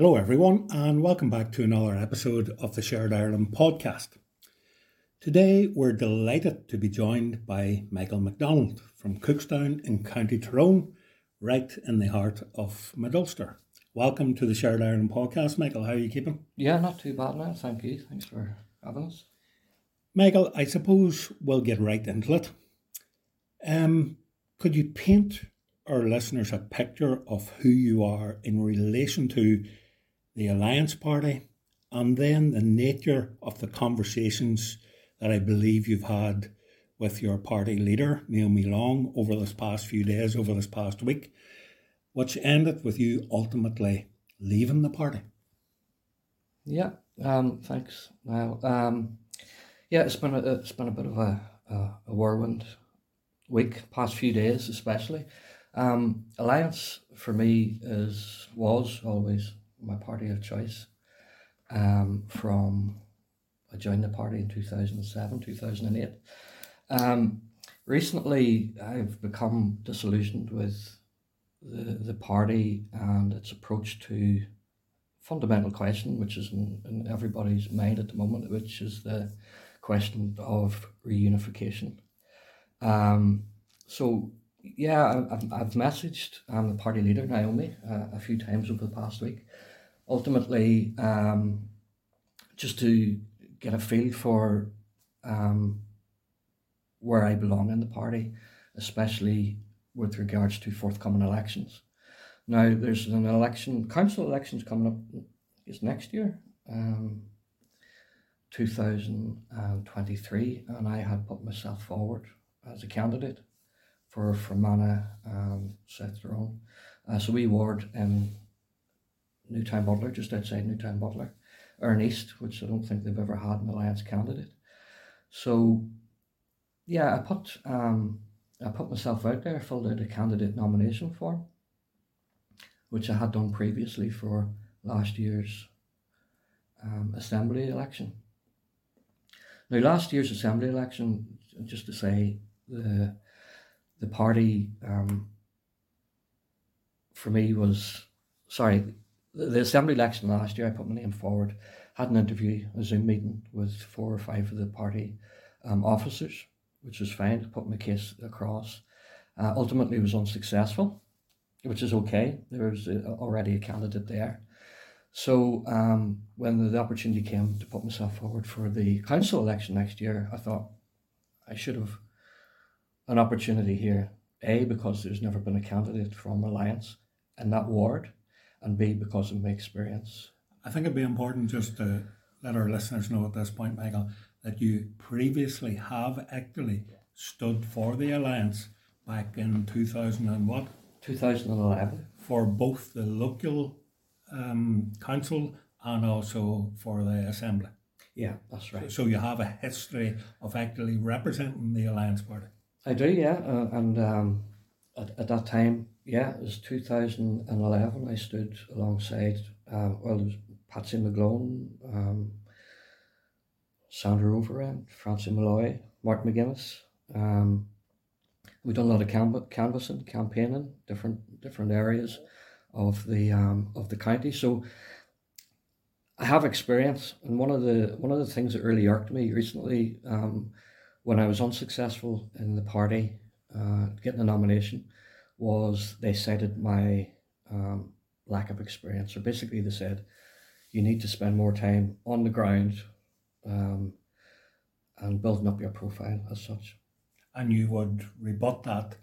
Hello, everyone, and welcome back to another episode of the Shared Ireland podcast. Today, we're delighted to be joined by Michael McDonald from Cookstown in County Tyrone, right in the heart of Mid Ulster. Welcome to the Shared Ireland podcast, Michael. How are you keeping? Yeah, not too bad now. Thank you. Thanks for having us. Michael, I suppose we'll get right into it. Um, could you paint our listeners a picture of who you are in relation to the Alliance Party and then the nature of the conversations that I believe you've had with your party leader, Naomi Long, over this past few days, over this past week, which ended with you ultimately leaving the party? Yeah, um, thanks. Well, um, yeah, it's been a, it's been a bit of a, a, whirlwind week, past few days especially. Um, Alliance for me is was always my party of choice. Um, from I joined the party in two thousand and seven, two thousand and eight. Um, recently, I've become disillusioned with the the party and its approach to fundamental question, which is in, in everybody's mind at the moment, which is the question of reunification. Um, so yeah, I've, I've messaged um, the party leader Naomi uh, a few times over the past week. Ultimately, um, just to get a feel for um, where I belong in the party, especially with regards to forthcoming elections. Now, there's an election, council elections coming up is next year, um, 2023, and I had put myself forward as a candidate for Fermanagh and South Tyrone. Uh, so we ward in Newtownbutler, just outside Newtownbutler, Erne East, which I don't think they've ever had an alliance candidate. So yeah, I put um, I put myself out there, filled out a candidate nomination form, which I had done previously for last year's um, assembly election. Now, last year's assembly election, just to say, the the party um, for me was sorry. The, the assembly election last year, I put my name forward, had an interview, a Zoom meeting with four or five of the party um, officers, which was fine. Put my case across. Uh, ultimately, was unsuccessful, which is okay. There was a, already a candidate there. So um, when the opportunity came to put myself forward for the council election next year, I thought I should have an opportunity here. A, because there's never been a candidate from Alliance in that ward, and B, because of my experience. I think it'd be important just to let our listeners know at this point, Michael, that you previously have actually stood for the Alliance back in 2000 and what? 2011. For both the local um, council and also for the assembly. Yeah, that's right. So you have a history of actually representing the Alliance Party. I do, yeah. Uh, and um, at, at that time, yeah, it was 2011. I stood alongside, um, well, Patsy McGlone, um, Sandra Overend, Francie Molloy, Mark McGuinness. Um, we've done a lot of canv- canvassing, campaigning, different different areas of the um, of the county. So I have experience, and one of the one of the things that really irked me recently um, when I was unsuccessful in the party uh, getting a nomination was they cited my um, lack of experience. So basically, they said you need to spend more time on the ground um, and building up your profile as such. And you would rebut that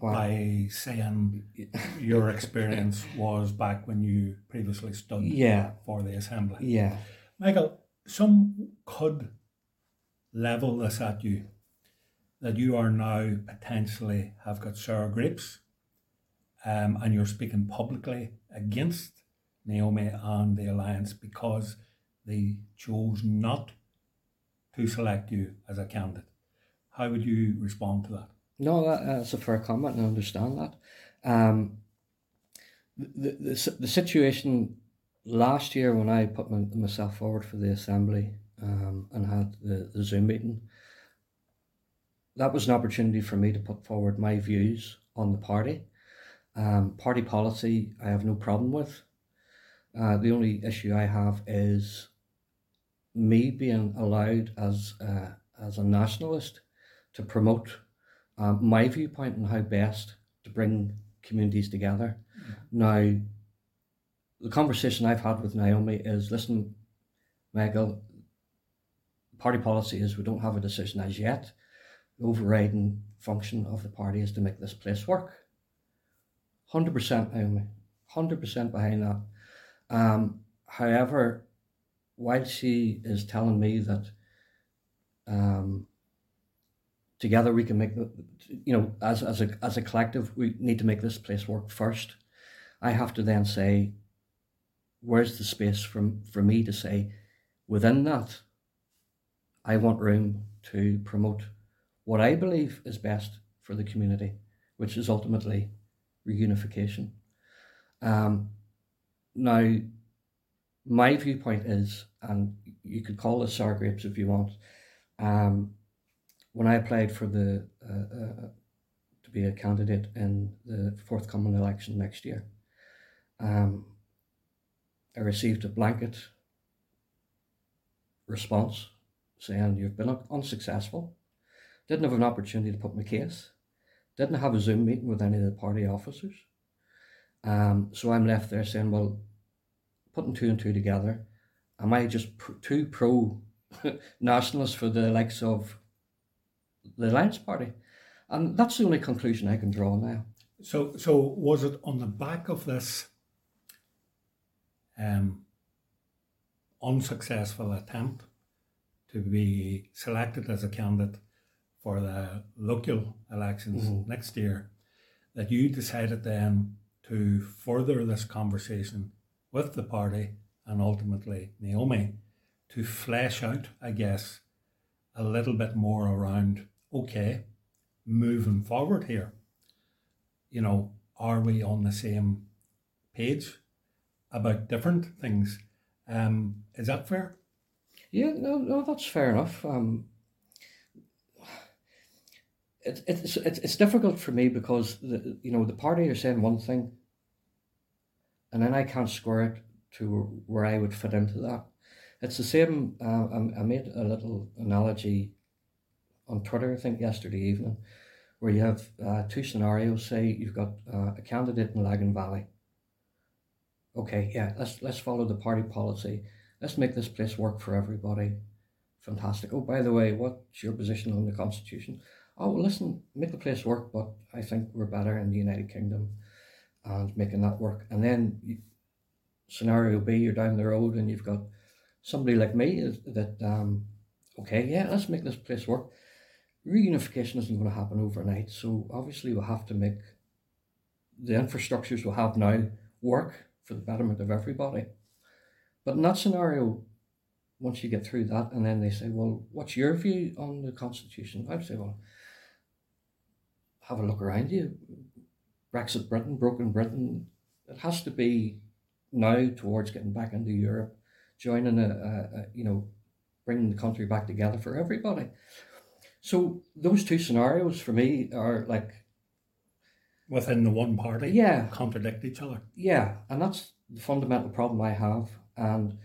by saying your experience was back when you previously stood yeah. for the assembly. Yeah. Michael, some could level this at you that you are now potentially have got sour grapes um, and you're speaking publicly against Naomi and the alliance because they chose not to select you as a candidate. How would you respond to that? No, that, that's a fair comment. I understand that. Um, the, the, the situation last year when I put my, myself forward for the assembly um, and had the, the Zoom meeting, that was an opportunity for me to put forward my views on the party. Um, party policy, I have no problem with. Uh, the only issue I have is me being allowed as uh, as a nationalist to promote um, my viewpoint on how best to bring communities together. Mm-hmm. Now, the conversation I've had with Naomi is listen, Michael, party policy is we don't have a decision as yet. The overriding function of the party is to make this place work. 100% Naomi, 100% behind that. Um, however, while she is telling me that um, together we can make, you know, as, as, a, as a collective, we need to make this place work first. I have to then say, where's the space for, for me to say, within that, I want room to promote what I believe is best for the community, which is ultimately reunification. Um, now, my viewpoint is, and you could call this sour grapes if you want. Um, when I applied for the uh, uh, to be a candidate in the forthcoming election next year, um, I received a blanket response saying you've been unsuccessful, didn't have an opportunity to put my case, didn't have a Zoom meeting with any of the party officers. Um, so I'm left there saying, well, putting two and two together, am I just pr- too pro nationalist for the likes of the Alliance Party? And that's the only conclusion I can draw now. So, so was it on the back of this um, unsuccessful attempt to be selected as a candidate for the local elections mm-hmm. next year that you decided then to further this conversation with the party and ultimately Naomi to flesh out, I guess, a little bit more around okay, moving forward here. You know, are we on the same page about different things? Um, is that fair? Yeah, no, no, that's fair enough. Um, it, it's, it's it's difficult for me because the, you know the party are saying one thing, and then I can't square it to where I would fit into that. It's the same. Uh, I, I made a little analogy on Twitter, I think yesterday evening, where you have uh, two scenarios. Say you've got uh, a candidate in Lagan Valley. Okay, yeah, let's let's follow the party policy let's make this place work for everybody. Fantastic. Oh, by the way, what's your position on the Constitution? Oh, well, listen, make the place work, but I think we're better in the United Kingdom and making that work. And then you, scenario B, you're down the road and you've got somebody like me that, um, okay, yeah, let's make this place work. Reunification isn't going to happen overnight, so obviously we'll have to make the infrastructures we'll have now work for the betterment of everybody. But in that scenario, once you get through that, and then they say, Well, what's your view on the Constitution? I'd say, Well, have a look around you. Brexit Britain, broken Britain, it has to be now towards getting back into Europe, joining a, a, a you know, bringing the country back together for everybody. So those two scenarios for me are like within the one party, yeah, contradict each other. Yeah, and that's the fundamental problem I have. And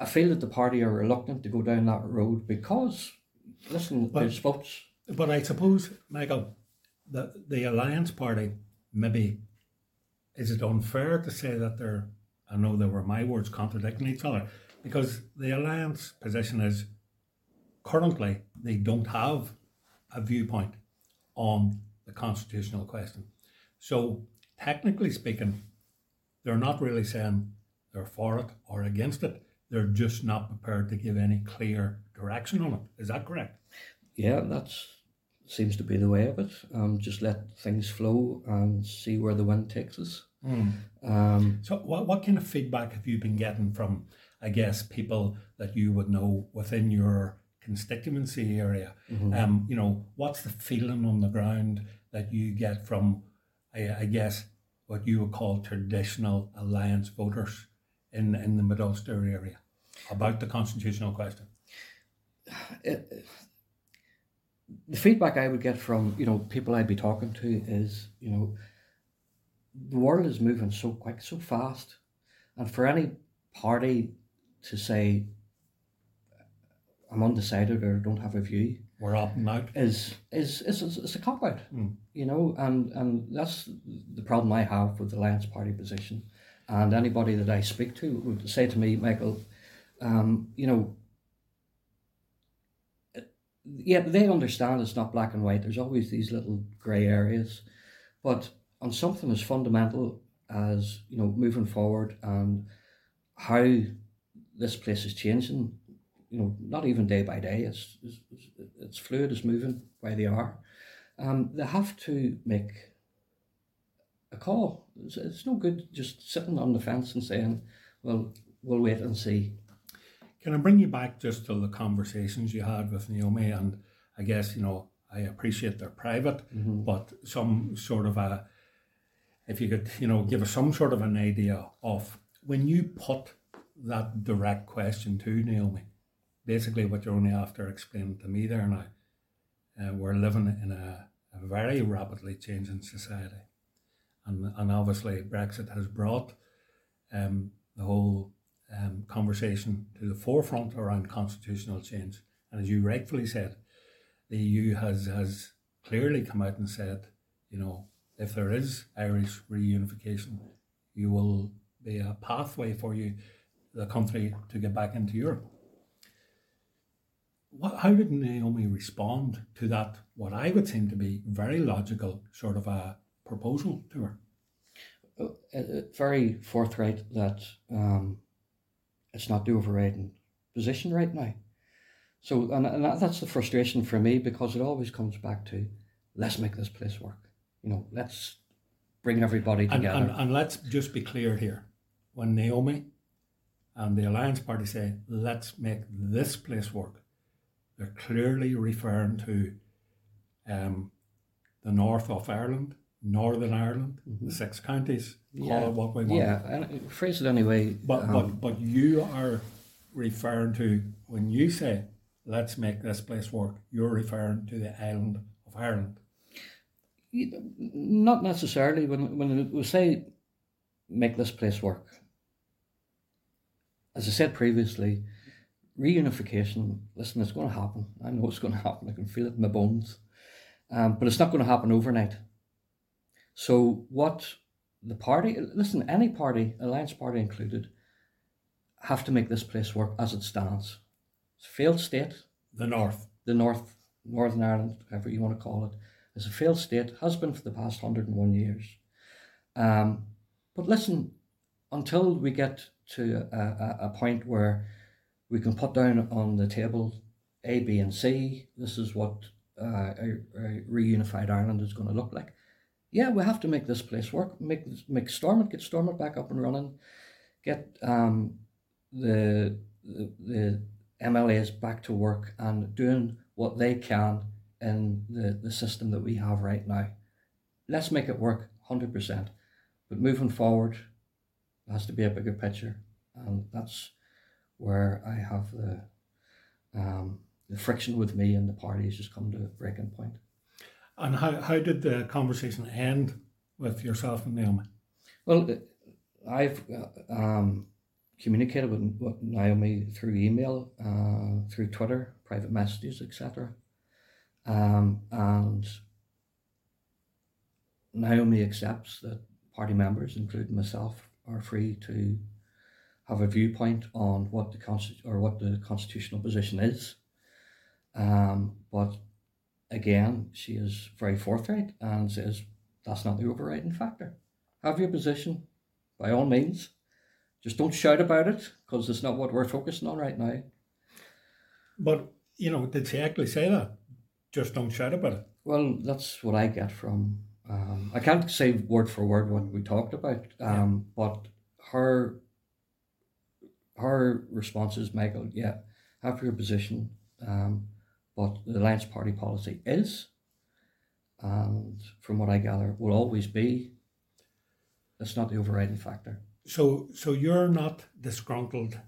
I feel that the party are reluctant to go down that road because, listen, but, there's votes. But I suppose, Michael, the, the Alliance Party, maybe, is it unfair to say that they're, I know they were my words contradicting each other, because the Alliance position is currently they don't have a viewpoint on the constitutional question. So, technically speaking, they're not really saying they're for it or against it. They're just not prepared to give any clear direction on it. Is that correct? Yeah, that seems to be the way of it. Um, just let things flow and see where the wind takes us. Mm. Um, so, what, what kind of feedback have you been getting from, I guess, people that you would know within your constituency area? Mm-hmm. Um, you know, what's the feeling on the ground that you get from, I, I guess, what you would call traditional alliance voters? in, in the Mid Ulster area about the constitutional question? It, the feedback I would get from you know people I'd be talking to is you know the world is moving so quick, so fast. And for any party to say, I'm undecided or don't have a view, we're up and out. Is is is is a cop out, mm. you know, and and that's the problem I have with the Alliance Party position. And anybody that I speak to would say to me, Michael, um, you know, yeah, they understand it's not black and white. There's always these little grey areas, but on something as fundamental as you know moving forward and how this place is changing, you know, not even day by day. It's it's, it's fluid. It's moving where they are. Um, they have to make a call. It's, it's no good just sitting on the fence and saying, "Well, we'll wait and see." Can I bring you back just to the conversations you had with Naomi? And I guess you know I appreciate they're private, mm-hmm. but some sort of a, if you could, you know, give us some sort of an idea of when you put that direct question to Naomi basically what you're only after explaining to me there now. Uh, we're living in a, a, very rapidly changing society. And, and obviously, Brexit has brought um, the whole um, conversation to the forefront around constitutional change. And as you rightfully said, the EU has, has clearly come out and said, you know, if there is Irish reunification, you will be a pathway for you, the country, to get back into Europe what, how did Naomi respond to that, what I would seem to be very logical sort of a proposal to her? Uh, uh, very forthright that um, it's not the overriding position right now. So, and, and that's the frustration for me because it always comes back to let's make this place work. You know, let's bring everybody together. And, and, and let's just be clear here. When Naomi and the Alliance Party say, let's make this place work, they're clearly referring to um, the north of Ireland, Northern Ireland, mm-hmm. the six counties. Call yeah. it what we want. Yeah, and phrase it anyway. But um, but but you are referring to when you say let's make this place work. You're referring to the island of Ireland. Not necessarily. When when we say make this place work, as I said previously, reunification, listen, it's going to happen. I know it's going to happen. I can feel it in my bones. Um, but it's not going to happen overnight. So, what the party, listen, any party, Alliance Party included, have to make this place work as it stands. It's a failed state. The North. The North, Northern Ireland, whatever you want to call. It's a failed state, has been for the past 101 years. Um, but listen, until we get to a, a, a point where we can put down on the table A, B, and C. This is what uh, a, a reunified Ireland is going to look like. Yeah, we have to make this place work. Make make Stormont get Stormont back up and running. Get um, the, the the MLAs back to work and doing what they can in the, the system that we have right now. Let's make it work 100%. But moving forward, has to be a bigger picture. And that's where I have the um, the friction with me and the party has just come to a breaking point. And how, how did the conversation end with yourself and Naomi? Well, I've um, communicated with, with Naomi through email, uh, through Twitter, private messages, etc. Um, and Naomi accepts that party members, including myself, are free to have a viewpoint on what the consti- or what the constitutional position is. Um, but again, she is very forthright and says that's not the overriding factor. Have your position, by all means. Just don't shout about it because it's not what we're focusing on right now. But you know, did she actually say that? Just don't shout about it. Well, that's what I get from. Um, I can't say word for word what we talked about, um, yeah. but her her response is, Michael, yeah, have your position, um, but the Alliance Party policy is, and from what I gather, will always be. That's not the overriding factor. So, so you're not disgruntled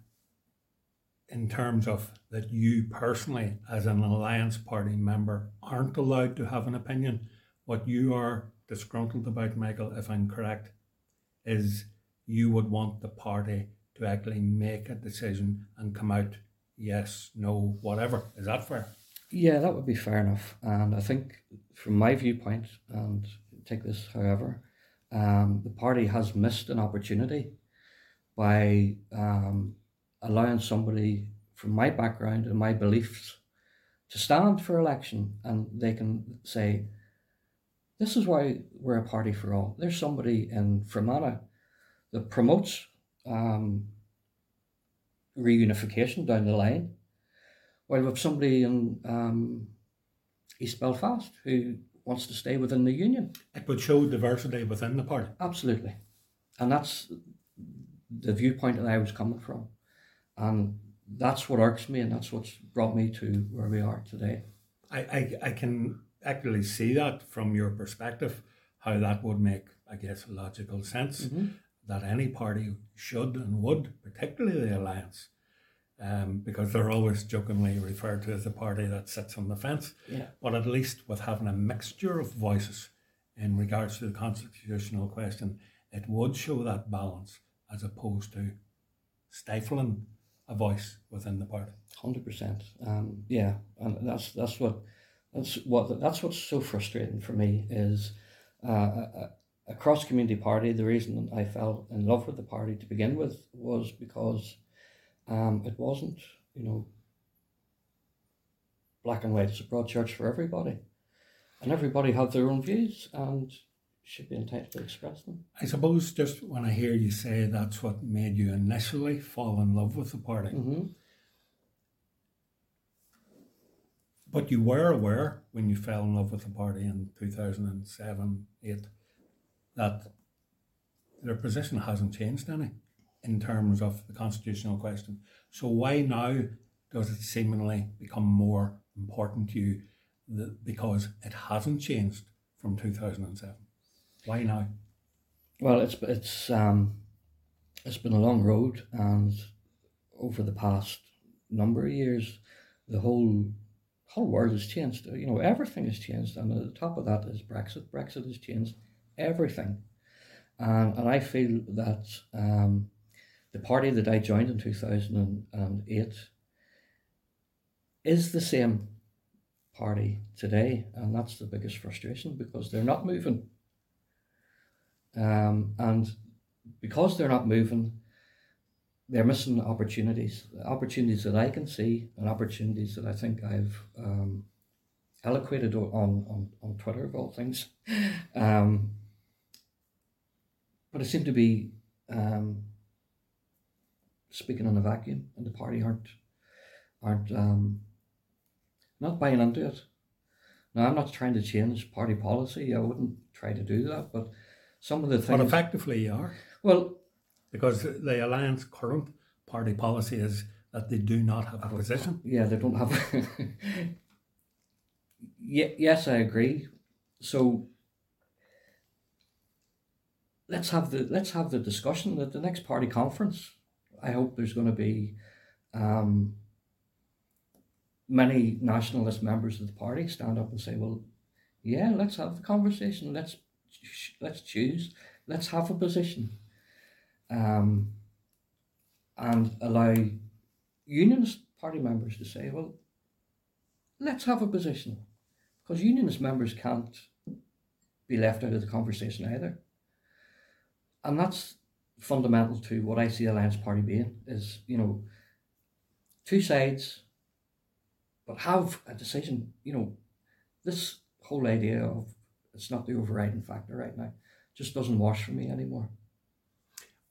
in terms of that you personally, as an Alliance Party member, aren't allowed to have an opinion. What you are disgruntled about, Michael, if I'm correct, is you would want the party to actually make a decision and come out yes, no, whatever. Is that fair? Yeah, that would be fair enough. And I think, from my viewpoint, and take this however, um, the party has missed an opportunity by um, allowing somebody from my background and my beliefs to stand for election and they can say, this is why we're a party for all. There's somebody in Fermanagh that promotes um, reunification down the line, while we have somebody in um, East Belfast who wants to stay within the union. It would show diversity within the party. Absolutely. And that's the viewpoint that I was coming from. And that's what irks me and that's what's brought me to where we are today. I, I, I can actually see that from your perspective, how that would make, I guess, logical sense Mm-hmm. that any party should and would, particularly the Alliance, um, because they're always jokingly referred to as the party that sits on the fence, Yeah. but at least with having a mixture of voices in regards to the constitutional question, it would show that balance as opposed to stifling a voice within the party. Hundred percent. Um, yeah, and that's that's what that's what that's what's so frustrating for me is uh, a, a cross community party. The reason I fell in love with the party to begin with was because um, it wasn't you know black and white. It's a broad church for everybody, and everybody had their own views and should be entitled to express them. I suppose just when I hear you say that's what made you initially fall in love with the party, Mm-hmm. but you were aware when you fell in love with the party in 2007 8 that their position hasn't changed any in terms of the constitutional question. So, why now does it seemingly become more important to you that, because it hasn't changed from 2007? Why now? Well, it's it's um, it's been a long road, and over the past number of years, the whole whole world has changed. You know, everything has changed, and at the top of that is Brexit. Brexit has changed everything, and and I feel that um, the party that I joined in two thousand and eight is the same party today, and that's the biggest frustration because they're not moving. Um, and because they're not moving, they're missing opportunities, opportunities that I can see, and opportunities that I think I've um, eloquated on, on, on Twitter, of all things. Um, but it seemed to be um, speaking in a vacuum, and the party aren't aren't um, not buying into it. Now, I'm not trying to change party policy. I wouldn't try to do that, but some of the things. But effectively, you are. well, Because the Alliance current party policy is that they do not have a position. Yeah, they don't have. yeah, yes, I agree. So let's have the let's have the discussion at the next party conference. I hope there's going to be um, many nationalist members of the party stand up and say, "Well, yeah, let's have the conversation. Let's let's choose. Let's have a position." Um, and allow unionist party members to say, well, let's have a position. Because unionist members can't be left out of the conversation either. And that's fundamental to what I see the Alliance Party being is, you know, two sides, but have a decision. You know, this whole idea of it's not the overriding factor right now just doesn't wash for me anymore.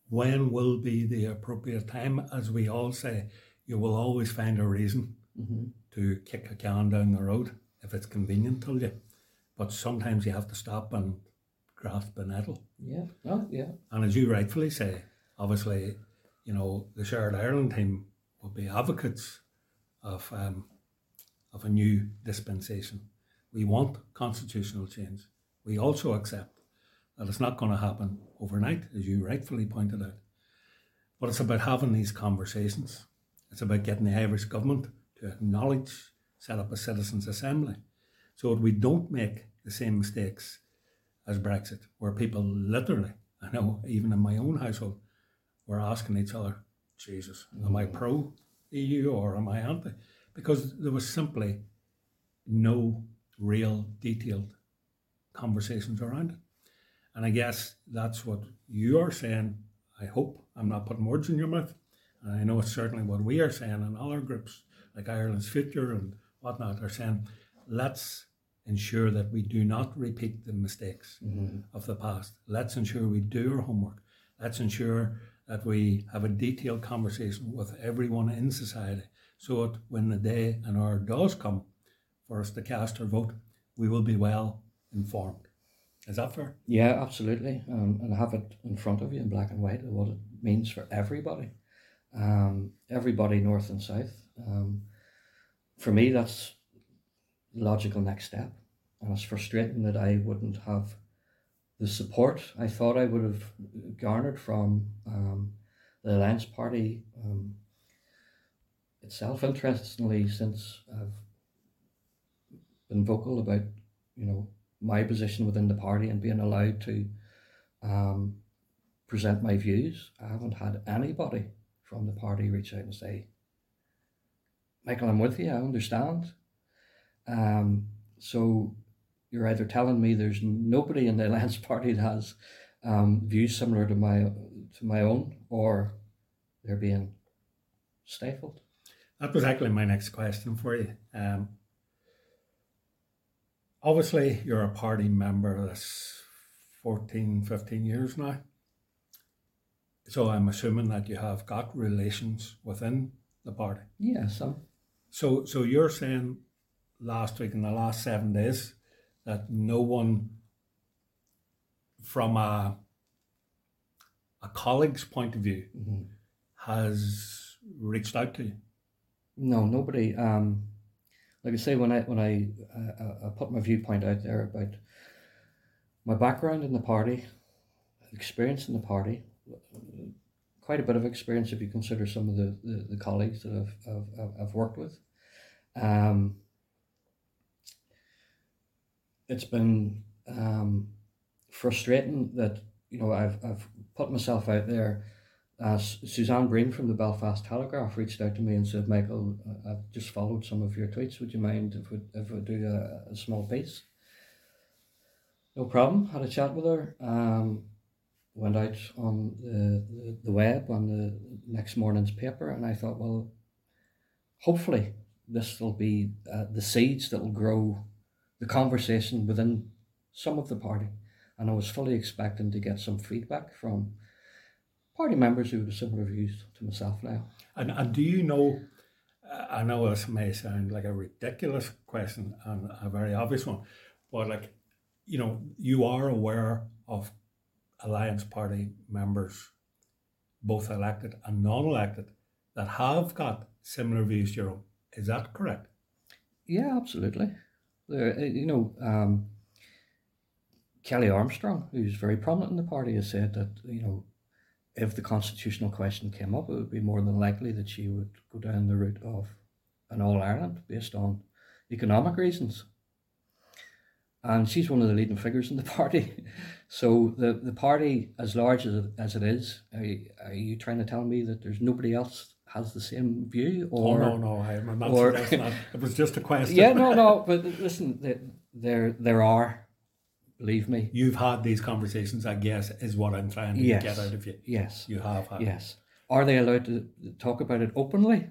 When will be the appropriate time? As we all say, you will always find a reason Mm-hmm. to kick a can down the road if it's convenient to you. But sometimes you have to stop and grasp a nettle. Yeah, no, yeah. And as you rightfully say, obviously, you know, the Shared Ireland team will be advocates of um, of a new dispensation. We want constitutional change. We also accept that it's not going to happen overnight, as you rightfully pointed out. But it's about having these conversations. It's about getting the Irish government to acknowledge, set up a citizens' assembly, so that we don't make the same mistakes as Brexit, where people literally, I know, even in my own household, we're asking each other, Jesus, am I mm. pro EU or am I anti? Because there was simply no real detailed conversations around it. And I guess that's what you are saying. I hope I'm not putting words in your mouth. And I know it's certainly what we are saying and other groups like Ireland's Future and whatnot are saying, let's ensure that we do not repeat the mistakes Mm-hmm. of the past. Let's ensure we do our homework. Let's ensure that we have a detailed conversation with everyone in society so that when the day and hour does come for us to cast our vote, we will be well informed. Is that fair? Yeah, absolutely. Um, and have it in front of you in black and white of what it means for everybody, um, everybody north and south. Um, for me, that's logical next step. And it's frustrating that I wouldn't have the support I thought I would have garnered from um, the Alliance Party um, itself. Interestingly, since I've been vocal about, you know, my position within the party and being allowed to um, present my views, I haven't had anybody from the party reach out and say, Michael, I'm with you, I understand. Um, so you're either telling me there's nobody in the Alliance Party that has um, views similar to my to my own, or they're being stifled. That was actually my next question for you. Um, obviously, you're a party member that's 14, 15 years now. So I'm assuming that you have got relations within the party. Yeah, some. So, so you're saying last week in the last seven days that no one from a a colleague's point of view hmm has reached out to you. No, nobody. Um, like I say, when I when I, uh, I put my viewpoint out there about my background in the party, experience in the party, quite a bit of experience if you consider some of the, the, the colleagues that I've, I've, I've- I've worked with. Um, it's been um, frustrating that you know I've, I've put myself out there uh, Suzanne Breen from the Belfast Telegraph reached out to me and said, Michael, I've just followed some of your tweets. Would you mind if we, if we do a, a small piece? No problem. Had a chat with her. Um, went out on the, the, the web on the next morning's paper, and I thought, well, hopefully this will be uh, the seeds that will grow the conversation within some of the party. And I was fully expecting to get some feedback from party members who have similar views to myself now. And, and do you know? I know this may sound like a ridiculous question and a very obvious one, but like, you know, you are aware of Alliance Party members, both elected and non-elected, that have got similar views to your own. Is that correct? Yeah, absolutely. There, uh, you know, um, Kellie Armstrong, who's very prominent in the party, has said that you know, if the constitutional question came up, it would be more than likely that she would go down the route of an All Ireland based on economic reasons. And she's one of the leading figures in the party. So the, the party, as large as it, as it is, are you, are you trying to tell me that there's nobody else has the same view? Oh, or oh no, no, I'm not or- suggesting that. It was just a question. yeah, no, no, but listen, there, there, are, believe me, You've had these conversations, I guess, is what I'm trying to Yes. get out of you. yes, You have had. yes. Are they allowed to talk about it openly?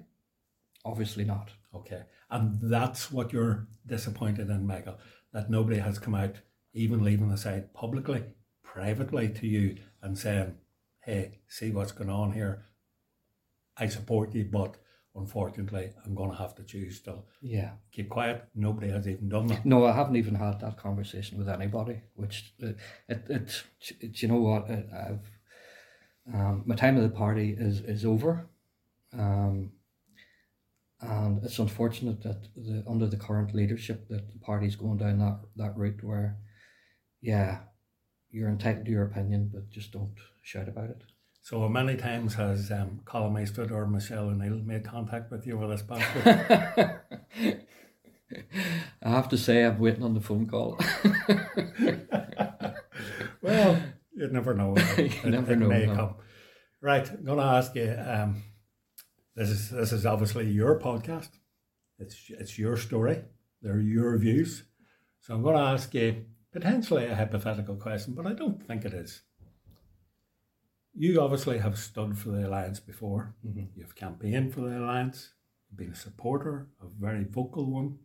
Obviously not. Okay. And that's what you're disappointed in, Michael, that nobody has come out, even leaving the side publicly, privately to you and saying, hey, see what's going on here. I support you, but unfortunately, I'm going to have to choose to Yeah. keep quiet. Nobody has even done that. No, I haven't even had that conversation with anybody. Which uh, it, it, it, you know what? It, I've um, my time of the party is is over, um, and it's unfortunate that the, under the current leadership that the party's going down that that route where, yeah, you're entitled to your opinion, but just don't shout about it. So many times has um, Colum or Michelle O'Neill made contact with you over this past week? I have to say, I'm waiting on the phone call. well, you never know. You It, never it know, may no. come. Right, I'm going to ask you. Um, this is this is obviously your podcast. It's it's your story. They're your views. So I'm going to ask you potentially a hypothetical question, but I don't think it is. You obviously have stood for the alliance before. Mhm. You've campaigned for the alliance. You've been a supporter, a very vocal one,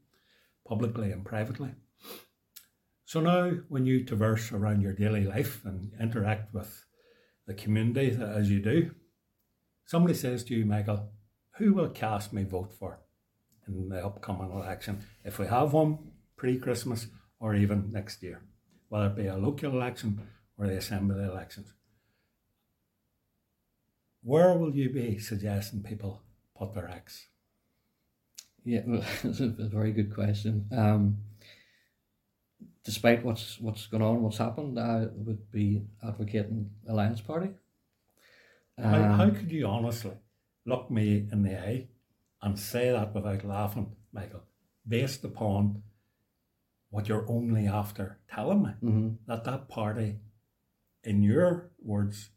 publicly and privately. So now, when you traverse around your daily life and interact with the community as you do, somebody says to you, Michael, who will cast my vote for in the upcoming election, if we have one pre Christmas or even next year, whether it be a local election or the assembly elections? Where will you be suggesting people put their eggs? Yeah, well, it's a very good question. Um, despite what's what's gone on, what's happened, I would be advocating Alliance Party. How, Um, how could you honestly look me in the eye and say that without laughing, Michael, based upon what you're only after telling me? mhm. that that party, in your words,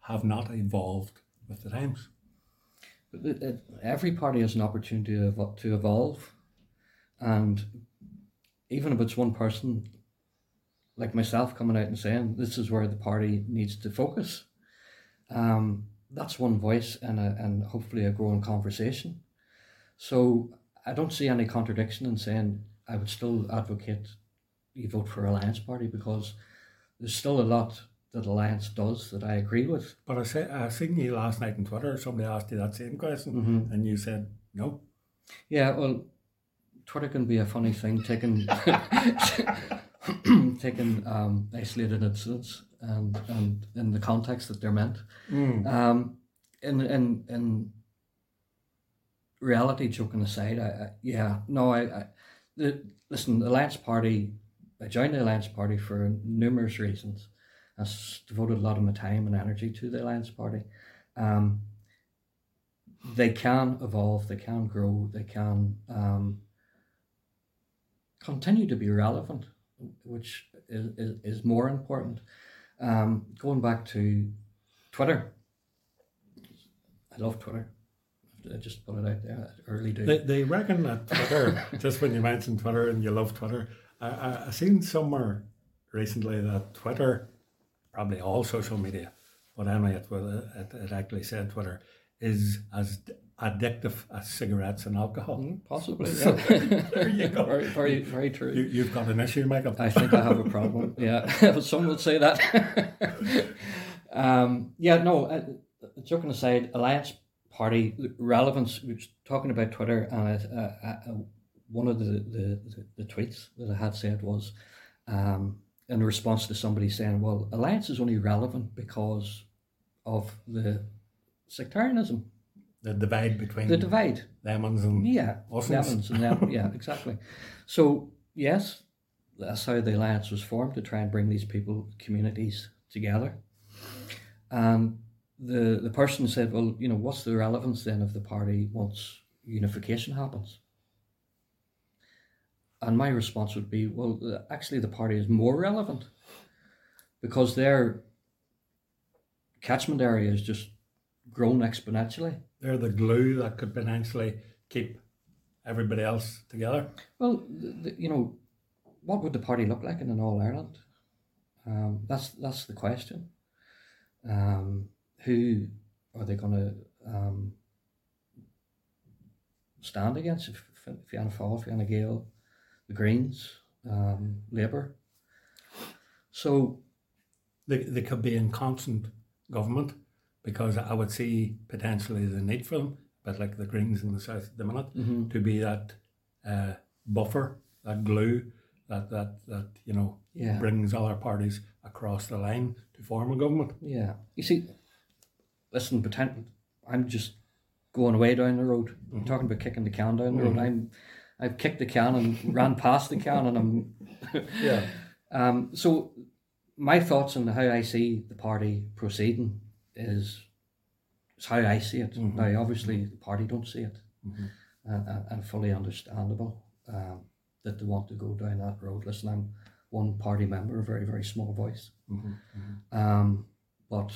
have not evolved with the times. It- every party has an opportunity to, evolve, and even if it's one person, like myself, coming out and saying this is where the party needs to focus, um, that's one voice and and hopefully a growing conversation. So I don't see any contradiction in saying I would still advocate you vote for Alliance Party because there's still a lot that Alliance does that I agree with. But I say I seen you last night on Twitter. Somebody asked you that same question, Mhm. and you said no. Yeah, well, Twitter can be a funny thing, taking taking um, isolated incidents and and in the context that they're meant. Um, in in in reality, joking aside, I, I yeah, no, I, I the, listen. The Alliance Party, I joined the Alliance Party for numerous reasons. I s- devoted a lot of my time and energy to the Alliance Party. Um, they can evolve, they can grow, they can um, continue to be relevant, which is, is, is more important. Um, going back to Twitter, I love Twitter. I just put it out there early days. They, they reckon that Twitter, just when you mentioned Twitter and you love Twitter, I, I, I seen somewhere recently that Twitter, probably all social media, but anyway, it, was- it, it actually said Twitter, is as addictive as cigarettes and alcohol. Mm, Possibly, yeah. there you go. very, very, very true. You, you've got an issue, Michael. I think I have a problem. Yeah, some would say that. um, yeah, no. Uh, joking aside, Alliance Party relevance. We were talking about Twitter, and I, uh, uh, one of the, the, the, the tweets that I had said was um, in response to somebody saying, "Well, Alliance is only relevant because of the sectarianism, The divide between the divide." lemons and Yeah, lemons and them. Yeah, exactly. So yes, that's how the alliance was formed to try and bring these people communities together. And the the person said, "Well, you know, what's the relevance then of the party once unification happens?" And my response would be, "Well, actually, the party is more relevant because their catchment area has just grown exponentially." they're the glue that could potentially keep everybody else together. Well, the, you know, what would the party look like in an All Ireland? Um, that's that's the question. Um, who are they going to um, stand against? If, if Fianna Fáil, Fine Gael, the Greens, um, Labour. So They, they could be in constant government because I would see potentially the need for them, but like the Greens in the South at the minute, mhm, to be that uh, buffer, that glue, that, that, that you know, yeah, brings other parties across the line to form a government. yeah. You see, listen, pretend I'm just going away down the road. You're talking about kicking the can down the road. Mhm. I'm I've kicked the can and ran past the can, and I'm Yeah. Um, so my thoughts on how I see the party proceeding is, is how I see it. Mhm. Now, obviously, the party don't see it, Mhm. and, and, and fully understandable um, that they want to go down that road. Listen, I'm one party member, a very very small voice, Mhm. Mhm. um, but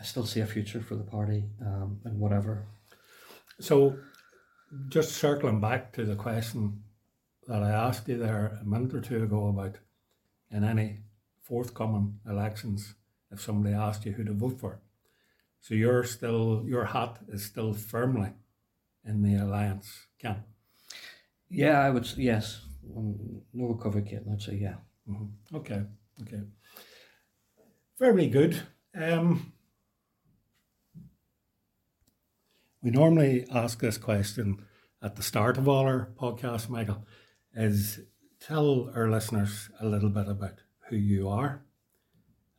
I still see a future for the party um, and whatever. So, just circling back to the question that I asked you there a minute or two ago about in any forthcoming elections, if somebody asked you who to vote for. So you're still your hat is still firmly in the alliance camp. Yeah, I would. Yes, um, no kit. I'd say yeah. Mm-hmm. Okay, okay. Very good. Um, we normally ask this question at the start of all our podcasts, Michael, is tell our listeners a little bit about who you are,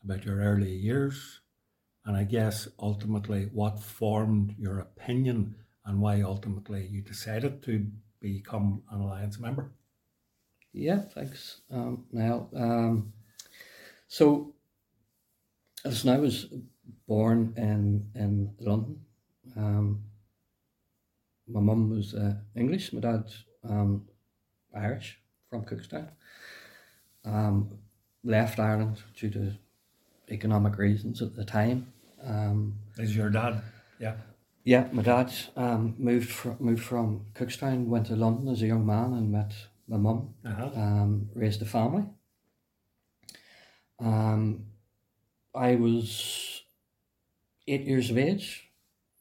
about your early years, and I guess ultimately what formed your opinion and why ultimately you decided to become an alliance member. Yeah, thanks, um, Niall. Um, so, listen, I was born in in London. Um, my mum was uh, English, my dad um, Irish from Cookstown. Um, left Ireland due to economic reasons at the time. Um, Is your dad? Yeah. yeah, my dad um, moved from moved from Cookstown, went to London as a young man, and met my mum Uh-huh. um, raised a family. Um, I was eight years of age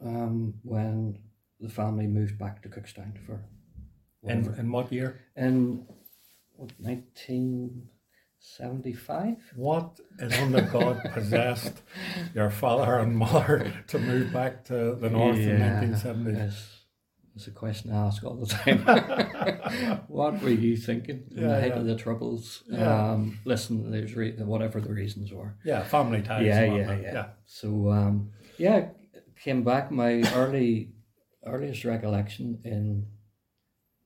um, when the family moved back to Cookstown for In, in what year? in what, 1975. What in under God possessed your father and mother to move back to the north in 1970? It's, it's a question I ask all the time. what were you thinking in Yeah, the height yeah. of the troubles? Yeah. Um, listen, there's re- whatever the reasons were. Yeah, family ties. yeah, yeah, yeah, So um, yeah, came back. My early earliest recollection in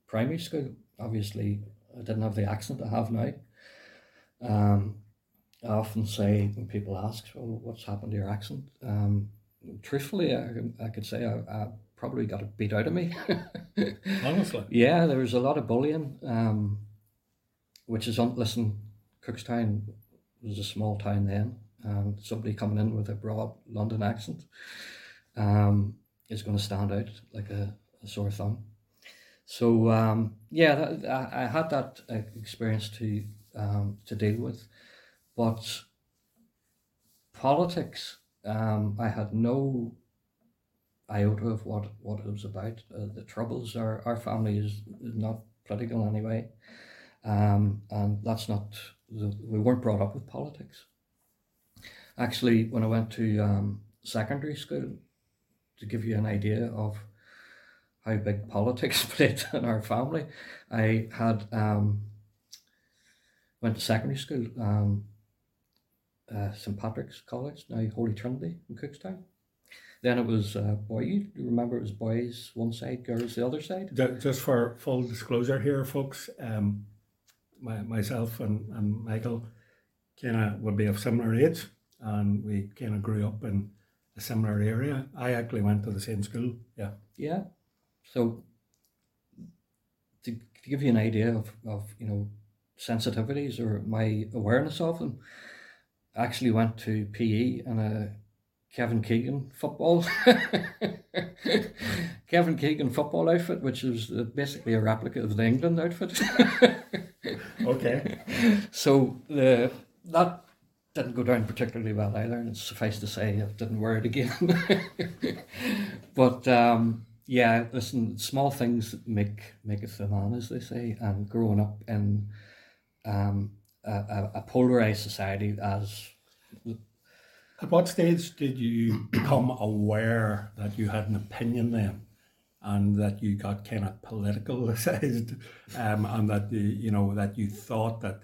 primary school. Obviously, I didn't have the accent I have now. Um, I often say when people ask, "Well, what's happened to your accent?" Um, truthfully, I, I could say I, I probably got it beat out of me. Honestly. Yeah, there was a lot of bullying, um, which is, on. listen, Cookstown was a small town then, and somebody coming in with a broad London accent um, is going to stand out like a, a sore thumb. So um, yeah, that, I, I had that uh, experience to um, to deal with, but politics, um, I had no iota of what, what it was about. Uh, the troubles, our, our family is, is not political anyway. Um, and that's not, the, we weren't brought up with politics. Actually, when I went to um, secondary school, to give you an idea of how big politics played in our family, I had um, went to secondary school, um, uh, St Patrick's College, now Holy Trinity in Cookstown. Then it was uh, boy. You remember it was boys one side, girls the other side. Just for full disclosure here, folks, um, my, myself and, and Michael kind of would be of similar age, and we kind of grew up in a similar area. I actually went to the same school. Yeah. Yeah. So to, to give you an idea of, of you know sensitivities or my awareness of them, I actually went to PE and a Kevin Keegan football. Kevin Keegan football outfit, which is uh, basically a replica of the England outfit. Okay. So the that didn't go down particularly well either, and suffice to say I didn't wear it again. but um, yeah, listen, small things make maketh the man, as they say, and growing up in um, a, a, a polarized society as At what stage did you become aware that you had an opinion then, and that you got kind of politicalized, um, and that you know that you thought that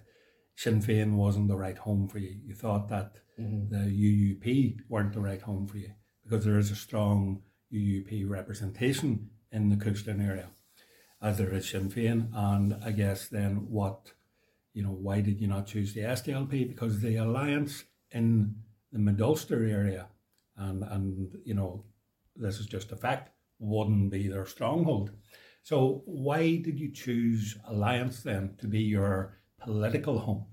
Sinn Féin wasn't the right home for you? You thought that mm-hmm. the UUP weren't the right home for you because there is a strong UUP representation in the Cookstown area, as there is Sinn Féin, and I guess then what, you know, why did you not choose the SDLP? Because the alliance in the Mid-Ulster area, and and you know, this is just a fact, wouldn't be their stronghold. So why did you choose alliance then to be your political home?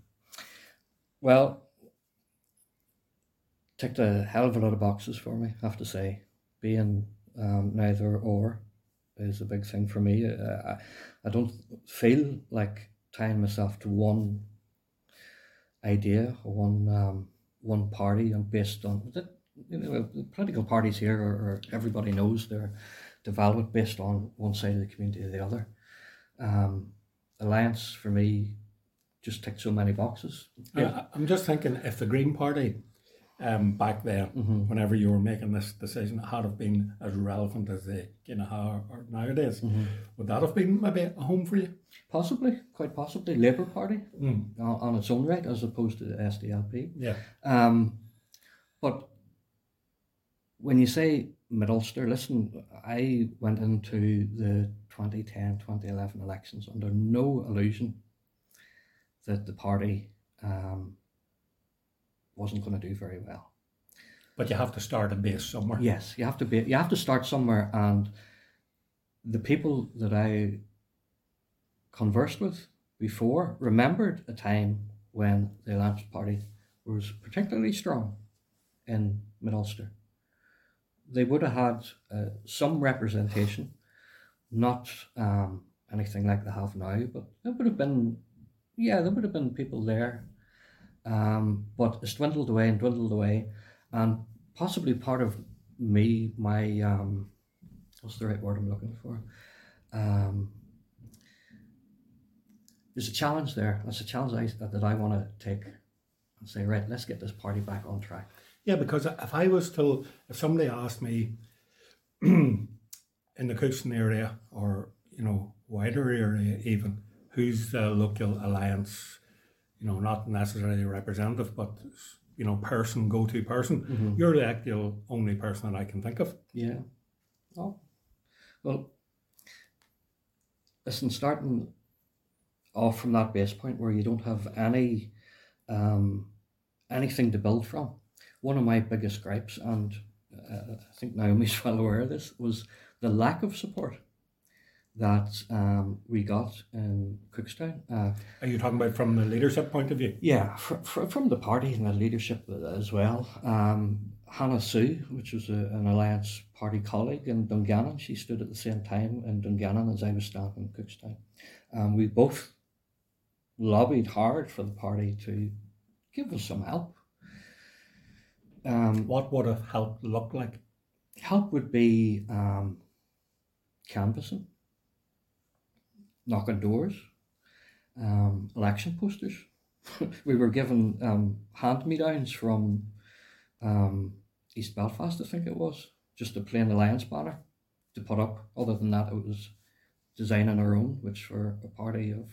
well. ticked a hell of a lot of boxes for me, I have to say. Being um, neither or is a big thing for me. Uh, I, don't feel like tying myself to one idea or one um, one party and based on the, you know, political parties here are, are, everybody knows they're developed based on one side of the community or the other. Um, Alliance for me just ticked so many boxes. Yeah. I, am just thinking if the Green Party um, back then, mm-hmm. whenever you were making this decision, had have been as relevant as they you know are, are nowadays, mm-hmm. would that have been maybe a home for you? Possibly, quite possibly. Labour Party mm. on, on, its own right, as opposed to the SDLP. Yeah. Um, but when you say Mid Ulster, listen, I went into the 2010 2011 elections under no illusion that the party um, wasn't going to do very well. But you have to start a base somewhere. Yes, you have to be. You have to start somewhere, and the people that I conversed with before remembered a time when the Alliance Party was particularly strong in Mid Ulster. They would have had uh, some representation, not um, anything like they have now, but it would have been, yeah, there would have been people there um, but it's dwindled away and dwindled away, and possibly part of me, my um, what's the right word I'm looking for? Um, there's a challenge there. That's a challenge I, that I want to take and say, right, let's get this party back on track. Yeah, because if I was to, if somebody asked me in the Cookstown area or you know wider area even, who's the local alliance you know, not necessarily a representative, but you know, person, go-to person. Mm-hmm. You're the actual only person that I can think of. Yeah. Oh, well. Listen, starting off from that base point where you don't have any um, anything to build from. One of my biggest gripes, and uh, I think Naomi's well aware of this, was the lack of support that um, we got in Cookstown. Uh, Are you talking about from the leadership point of view? Yeah, fr- fr- from the party and the leadership as well. Um, Hannah Sue, which was a, an Alliance Party colleague in Dungannon, she stood at the same time in Dungannon as I was standing in Cookstown. Um, we both lobbied hard for the party to give us some help. Um, what would a help look like? Help would be um, canvassing knocking doors, um, election posters. we were given um, hand me downs from um, East Belfast, I think it was, just a plain Alliance banner to put up. Other than that, it was designing our own, which for a party of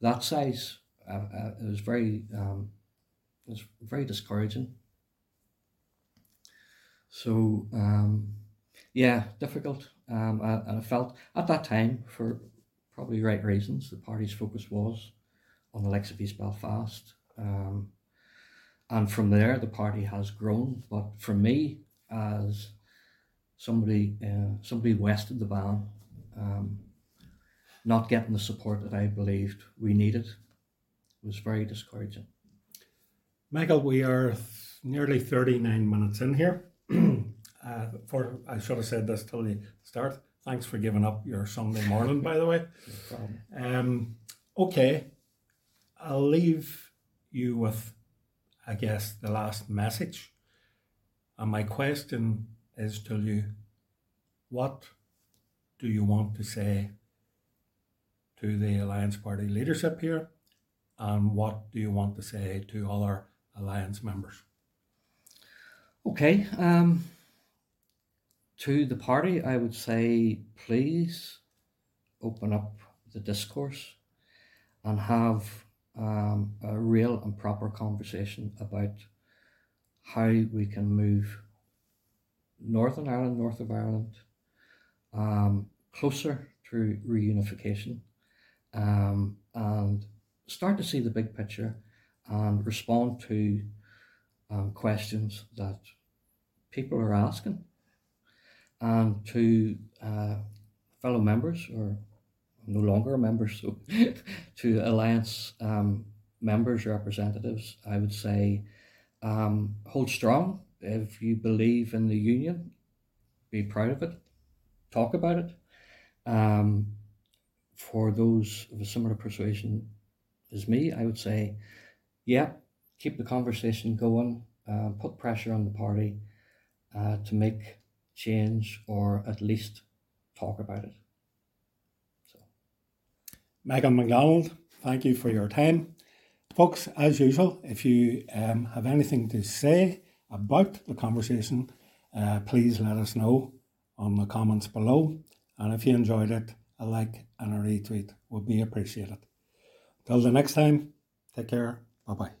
that size, uh, uh, it was very, um, it was very discouraging. So, um, yeah, difficult. Um, and I felt at that time for probably right reasons. The party's focus was on the likes of East Belfast. Um, and from there, the party has grown. But for me, as somebody uh, somebody west of the Bann, um, not getting the support that I believed we needed was very discouraging. Michael, we are nearly 39 minutes in here. uh, for I should have said this till the start. Thanks for giving up your Sunday morning, by the way. No um, okay, I'll leave you with, I guess, the last message. And my question is to you what do you want to say to the Alliance Party leadership here? And what do you want to say to other Alliance members? Okay. Um, to the party, I would say please open up the discourse and have um, a real and proper conversation about how we can move Northern Ireland, north of Ireland, um, closer to reunification um, and start to see the big picture and respond to um, questions that people are asking and to uh, fellow members, or no longer members, so to Alliance um, members, representatives, I would say um, hold strong. If you believe in the union, be proud of it, talk about it. Um, for those of a similar persuasion as me, I would say, yeah, keep the conversation going, uh, put pressure on the party uh, to make change or at least talk about it. So, Michael McDonald, thank you for your time. Folks, as usual, if you um, have anything to say about the conversation, uh, please let us know on the comments below. And if you enjoyed it, a like and a retweet would be appreciated. Till the next time, take care. Bye bye.